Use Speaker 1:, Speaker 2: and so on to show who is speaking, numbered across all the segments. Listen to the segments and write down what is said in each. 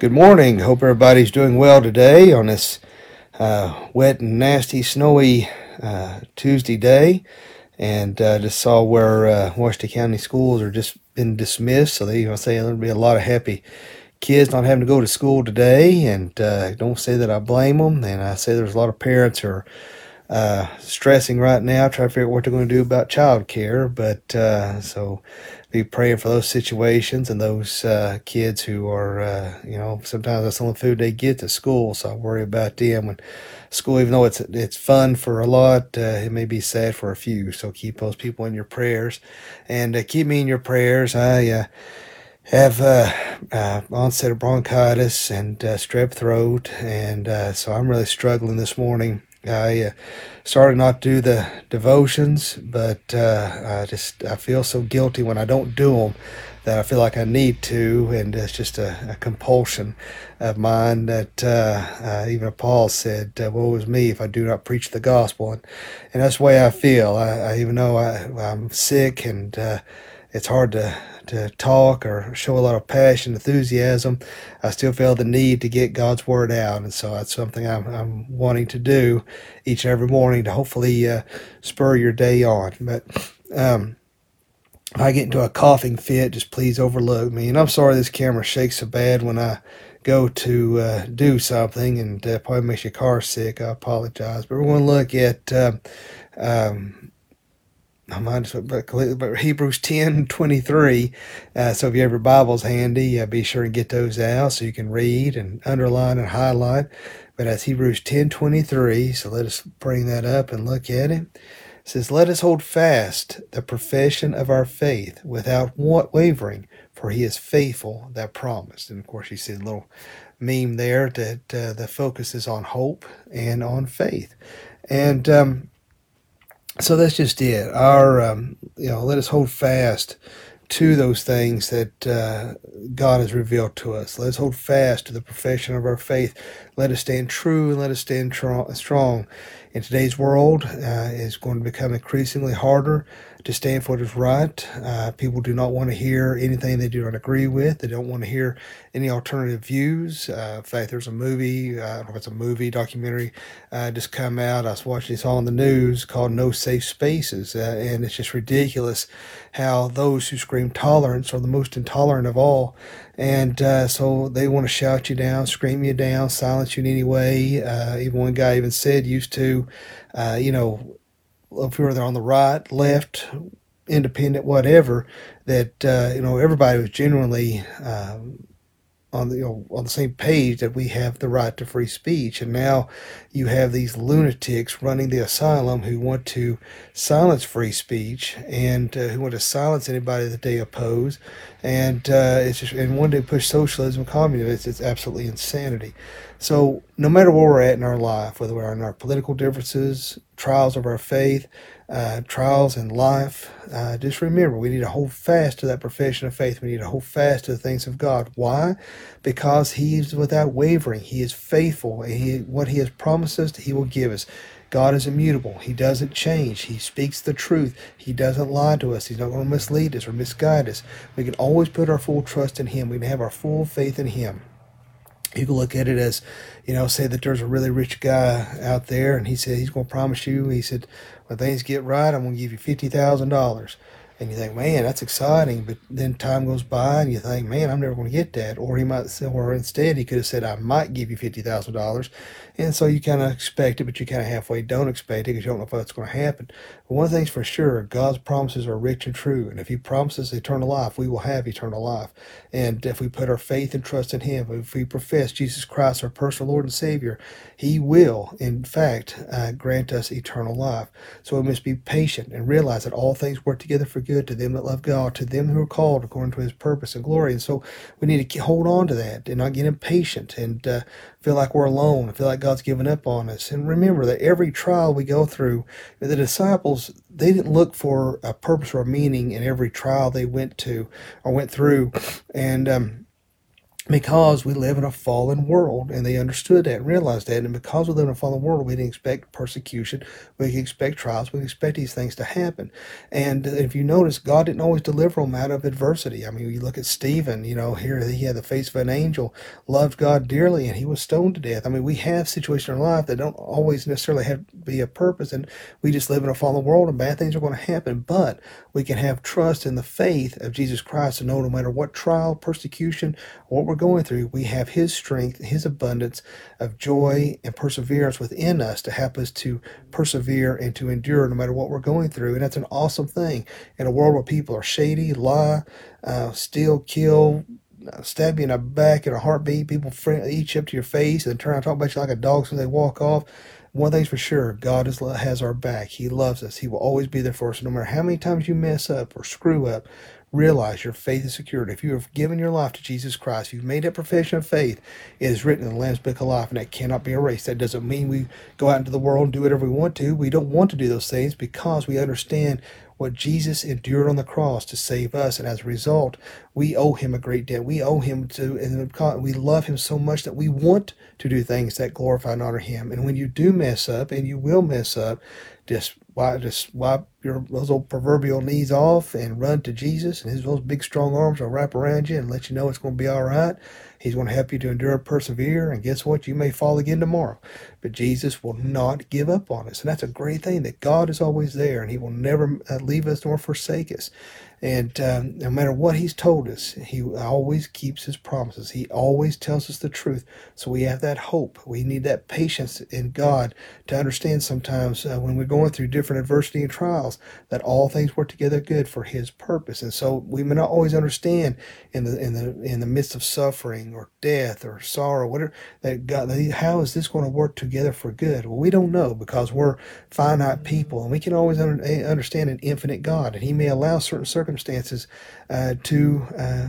Speaker 1: Good morning. Hope everybody's doing well today on this uh, wet and nasty, snowy uh, Tuesday day. And uh, just saw where uh, Washington County schools are just been dismissed. So they know, say there'll be a lot of happy kids not having to go to school today. And uh, don't say that I blame them. And I say there's a lot of parents who are uh, stressing right now, trying to figure out what they're going to do about child care. But uh, so be praying for those situations and those uh, kids who are, uh, you know, sometimes that's the only food they get to school. So I worry about them when school, even though it's it's fun for a lot, uh, it may be sad for a few. So keep those people in your prayers, and uh, keep me in your prayers. I have uh, uh, onset of bronchitis and uh, strep throat, and so I'm really struggling this morning. I uh, started not to do the devotions, but uh, I just I feel so guilty when I don't do them that I feel like I need to, and it's just a, a compulsion of mine that uh, uh even Paul said, uh, "Woe is me if I do not preach the gospel," and, and that's the way I feel. I, I even though I, I'm sick and uh, it's hard to to talk or show a lot of passion, enthusiasm, I still feel the need to get God's word out, and so that's something I'm, I'm wanting to do each and every morning to hopefully uh, spur your day on. But um, if I get into a coughing fit, just please overlook me. And I'm sorry this camera shakes so bad when I go to uh, do something and uh, probably makes your car sick. I apologize. But we're going to look at um, um mind just completely, but Hebrews 10 23. Uh, so if you have your Bibles handy, uh, be sure and get those out so you can read and underline and highlight. But that's Hebrews 10 23. So let us bring that up and look at it. It says, Let us hold fast the profession of our faith without wavering, for he is faithful that promised. And of course, you see a little meme there that uh, the focus is on hope and on faith. And um, so that's just it. Our, um, you know, let us hold fast to those things that uh, God has revealed to us. Let us hold fast to the profession of our faith. Let us stand true and let us stand tr- strong. In today's world, uh, is going to become increasingly harder to stand for what is right. Uh, people do not want to hear anything they do not agree with. They don't want to hear any alternative views. Uh, in fact, there's a movie, uh, I don't know if it's a movie, documentary, uh, just come out. I was watching this on the news called No Safe Spaces. Uh, and it's just ridiculous how those who scream tolerance are the most intolerant of all. And so they want to shout you down, scream you down, silence you in any way. Even one guy even said used to, you know, if we were on the right, left, independent, whatever, that uh, you know everybody was genuinely um, on the you know, on the same page that we have the right to free speech, and now you have these lunatics running the asylum who want to silence free speech and uh, who want to silence anybody that they oppose, and uh, it's just and want to push socialism, communism. It's, it's absolutely insanity. So no matter where we're at in our life, whether we're in our political differences, trials of our faith, uh, trials in life, uh, just remember we need to hold fast to that profession of faith. We need to hold fast to the things of God. Why? Because He is without wavering. He is faithful. And he, what He has promised us, He will give us. God is immutable. He doesn't change. He speaks the truth. He doesn't lie to us. He's not going to mislead us or misguide us. We can always put our full trust in Him. We can have our full faith in Him you can look at it as, you know, say that there's a really rich guy out there and he said he's going to promise you, he said, when things get right, I'm going to give you $50,000 and you think, man, that's exciting. But then time goes by and you think, man, I'm never going to get that. Or he might or instead he could have said, I might give you fifty thousand dollars, and so you kind of expect it, but you kind of halfway don't expect it because you don't know if that's going to happen. But one thing's for sure, God's promises are rich and true, and if He promises eternal life, we will have eternal life. And if we put our faith and trust in Him, if we profess Jesus Christ, our personal Lord and Savior, He will, in fact, uh, grant us eternal life. So we must be patient and realize that all things work together for good to them that love God, to them who are called according to his purpose and glory. And so we need to hold on to that and not get impatient and uh, feel like we're alone, feel like God's given up on us. And remember that every trial we go through, the disciples, they didn't look for a purpose or a meaning in every trial they went to or went through. And, um, because we live in a fallen world and they understood that and realized that and because we live in a fallen world we didn't expect persecution we expect trials we expect these things to happen. And if you notice god didn't always deliver them out of adversity. I mean you look at stephen you know here he had the face of an angel loved god dearly and he was stoned to death. I mean we have situations in our life that don't always necessarily have to be a purpose and we just live in a fallen world and bad things are going to happen. But we can have trust in the faith of jesus christ and know no matter what trial persecution what we're going through, we have His strength, His abundance of joy and perseverance within us to help us to persevere and to endure no matter what we're going through. And that's an awesome thing in a world where people are shady, lie, uh, steal, kill, uh, stab you in the back in a heartbeat. People eat you up to your face and turn around and talk about you like a dog so they walk off. One thing's for sure, God is, has our back. He loves us. He will always be there for us. No matter how many times you mess up or screw up realize your faith is secured. If you have given your life to Jesus Christ, you've made that profession of faith, it is written in the Lamb's Book of Life, and that cannot be erased. That doesn't mean we go out into the world and do whatever we want to. We don't want to do those things because we understand what Jesus endured on the cross to save us. And as a result, we owe him a great debt. We owe him to, and we love him so much that we want to do things that glorify and honor him. And when you do mess up, and you will mess up, just wipe, just wipe your those old proverbial knees off and run to Jesus, and his those big strong arms will wrap around you and let you know it's going to be all right. He's going to help you to endure, persevere, and guess what? You may fall again tomorrow, but Jesus will not give up on us, and that's a great thing. That God is always there, and He will never uh, leave us nor forsake us. And um, no matter what he's told us, he always keeps his promises. He always tells us the truth. So we have that hope. We need that patience in God to understand sometimes uh, when we're going through different adversity and trials that all things work together good for his purpose. And so we may not always understand in the in the in the midst of suffering or death or sorrow, whatever that God how is this going to work together for good? Well, we don't know because we're finite people and we can always under, understand an infinite God and he may allow certain circumstances circumstances uh, to uh,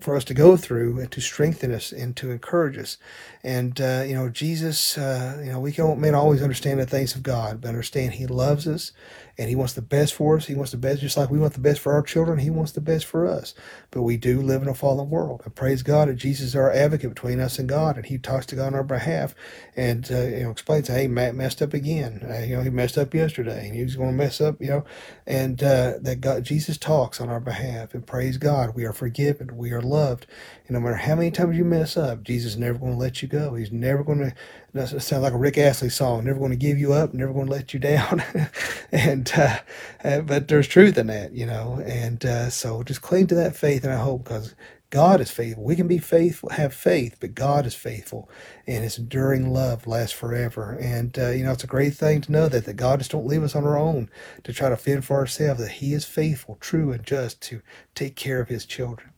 Speaker 1: for us to go through and to strengthen us and to encourage us. And, uh, you know, Jesus, uh, you know, we may not always understand the things of God, but understand He loves us and He wants the best for us. He wants the best, just like we want the best for our children, He wants the best for us. But we do live in a fallen world. And praise God that Jesus is our advocate between us and God, and He talks to God on our behalf and, uh, you know, explains, hey, Matt messed up again. Uh, you know, he messed up yesterday and he was going to mess up, you know, and uh, that God, Jesus talks on our behalf. And praise God, we are forgiven, we are loved. And no matter how many times you mess up, Jesus is never going to let you go. He's never going to, that sounds like a Rick Astley song, never going to give you up, never going to let you down. and, uh, uh, but there's truth in that, you know. And uh, so just cling to that faith and I hope because God is faithful. We can be faithful, have faith, but God is faithful, and His enduring love lasts forever. And uh, you know, it's a great thing to know that that God just don't leave us on our own to try to fend for ourselves. That He is faithful, true, and just to take care of His children.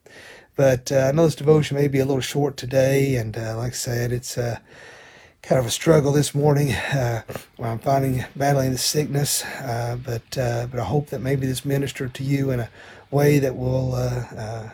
Speaker 1: But uh, I know this devotion may be a little short today, and uh, like I said, it's uh, kind of a struggle this morning. Uh, I'm finding battling the sickness, uh, but uh, but I hope that maybe this ministered to you in a way that will uh, uh,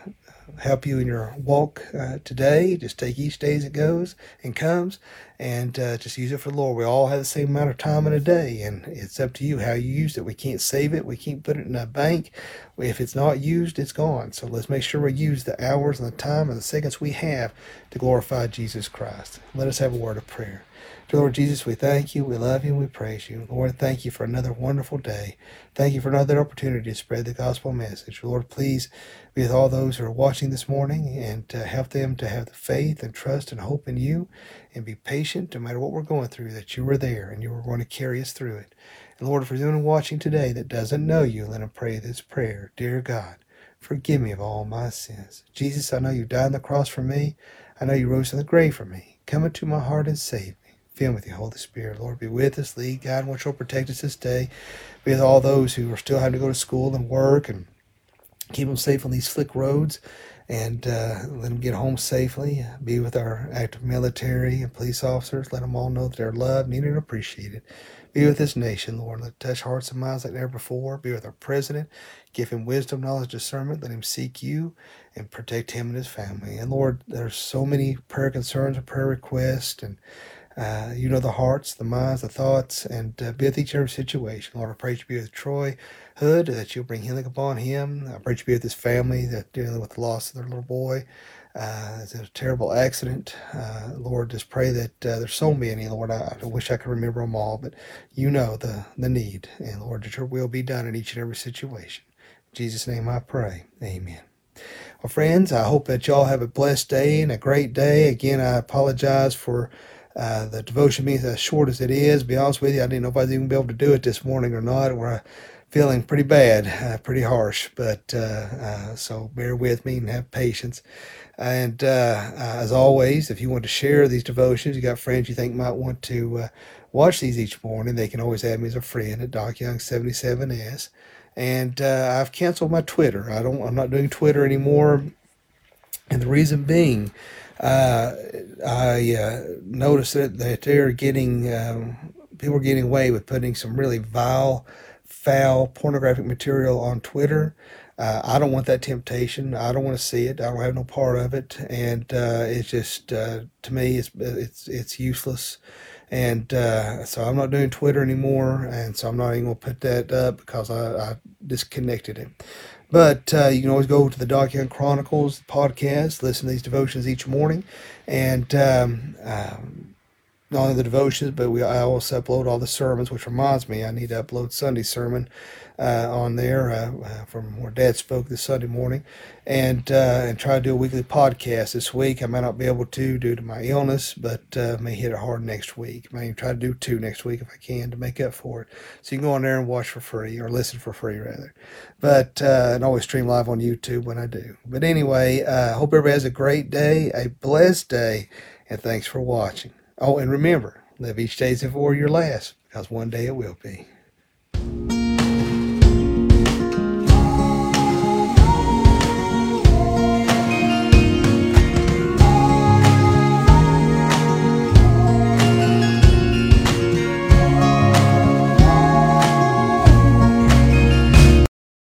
Speaker 1: help you in your walk uh, today. Just take each day as it goes and comes, and uh, just use it for the Lord. We all have the same amount of time in a day, and it's up to you how you use it. We can't save it. We can't put it in a bank. If it's not used, it's gone. So let's make sure we use the hours and the time and the seconds we have to glorify Jesus Christ. Let us have a word of prayer. Dear Lord Jesus, we thank you, we love you, we praise you. Lord, thank you for another wonderful day. Thank you for another opportunity to spread the gospel message. Lord, please be with all those who are watching this morning and to help them to have the faith and trust and hope in you and be patient no matter what we're going through, that you are there and you are going to carry us through it. And Lord, for anyone watching today that doesn't know you, let them pray this prayer. Dear God, forgive me of all my sins. Jesus, I know you died on the cross for me. I know you rose from the grave for me. Come into my heart and save me. Fill with the Holy Spirit. Lord, be with us, lead, guide, and watch will protect us this day. Be with all those who are still having to go to school and work and keep them safe on these slick roads and uh, let them get home safely. Be with our active military and police officers. Let them all know that they're loved, needed, and appreciated. Be with this nation, Lord. Let touch hearts and minds like never before. Be with our president. Give him wisdom, knowledge, discernment. Let him seek you and protect him and his family. And Lord, there's so many prayer concerns and prayer requests and uh, you know the hearts, the minds, the thoughts, and uh, be with each other's situation. Lord, I pray you be with Troy Hood, that you'll bring healing upon him. I pray you be with his family that dealing with the loss of their little boy. Uh, it's a terrible accident. Uh, Lord, just pray that uh, there's so many, Lord. I, I, wish I could remember them all, but you know the, the need. And Lord, that your will be done in each and every situation. In Jesus' name I pray. Amen. Well, friends, I hope that y'all have a blessed day and a great day. Again, I apologize for uh, the devotion being as short as it is. Be honest with you, I didn't know if I was even be able to do it this morning or not. We're feeling pretty bad, uh, pretty harsh, but uh, uh so bear with me and have patience. And uh, uh, as always, if you want to share these devotions, you got friends you think might want to uh, watch these each morning, they can always add me as a friend at DocYoung77S. And uh, I've canceled my Twitter. I don't. I'm not doing Twitter anymore. And the reason being, uh, I uh, noticed that, that they're getting um, people are getting away with putting some really vile, foul, pornographic material on Twitter. Uh, I don't want that temptation. I don't want to see it. I don't have no part of it, and uh, it's just uh, to me, it's it's it's useless. And uh, so I'm not doing Twitter anymore, and so I'm not even gonna put that up because I, I disconnected it. But uh, you can always go to the Doc Young Chronicles podcast, listen to these devotions each morning, and um, um, not only the devotions, but we I also upload all the sermons, which reminds me I need to upload Sunday sermon uh, on there uh, uh, from where Dad spoke this Sunday morning, and uh, and try to do a weekly podcast this week. I might not be able to due to my illness, but uh, may hit it hard next week. May try to do two next week if I can to make up for it. So you can go on there and watch for free or listen for free rather, but uh, and always stream live on YouTube when I do. But anyway, I hope everybody has a great day, a blessed day, and thanks for watching. Oh, and remember, live each day as if it were your last, because one day it will be.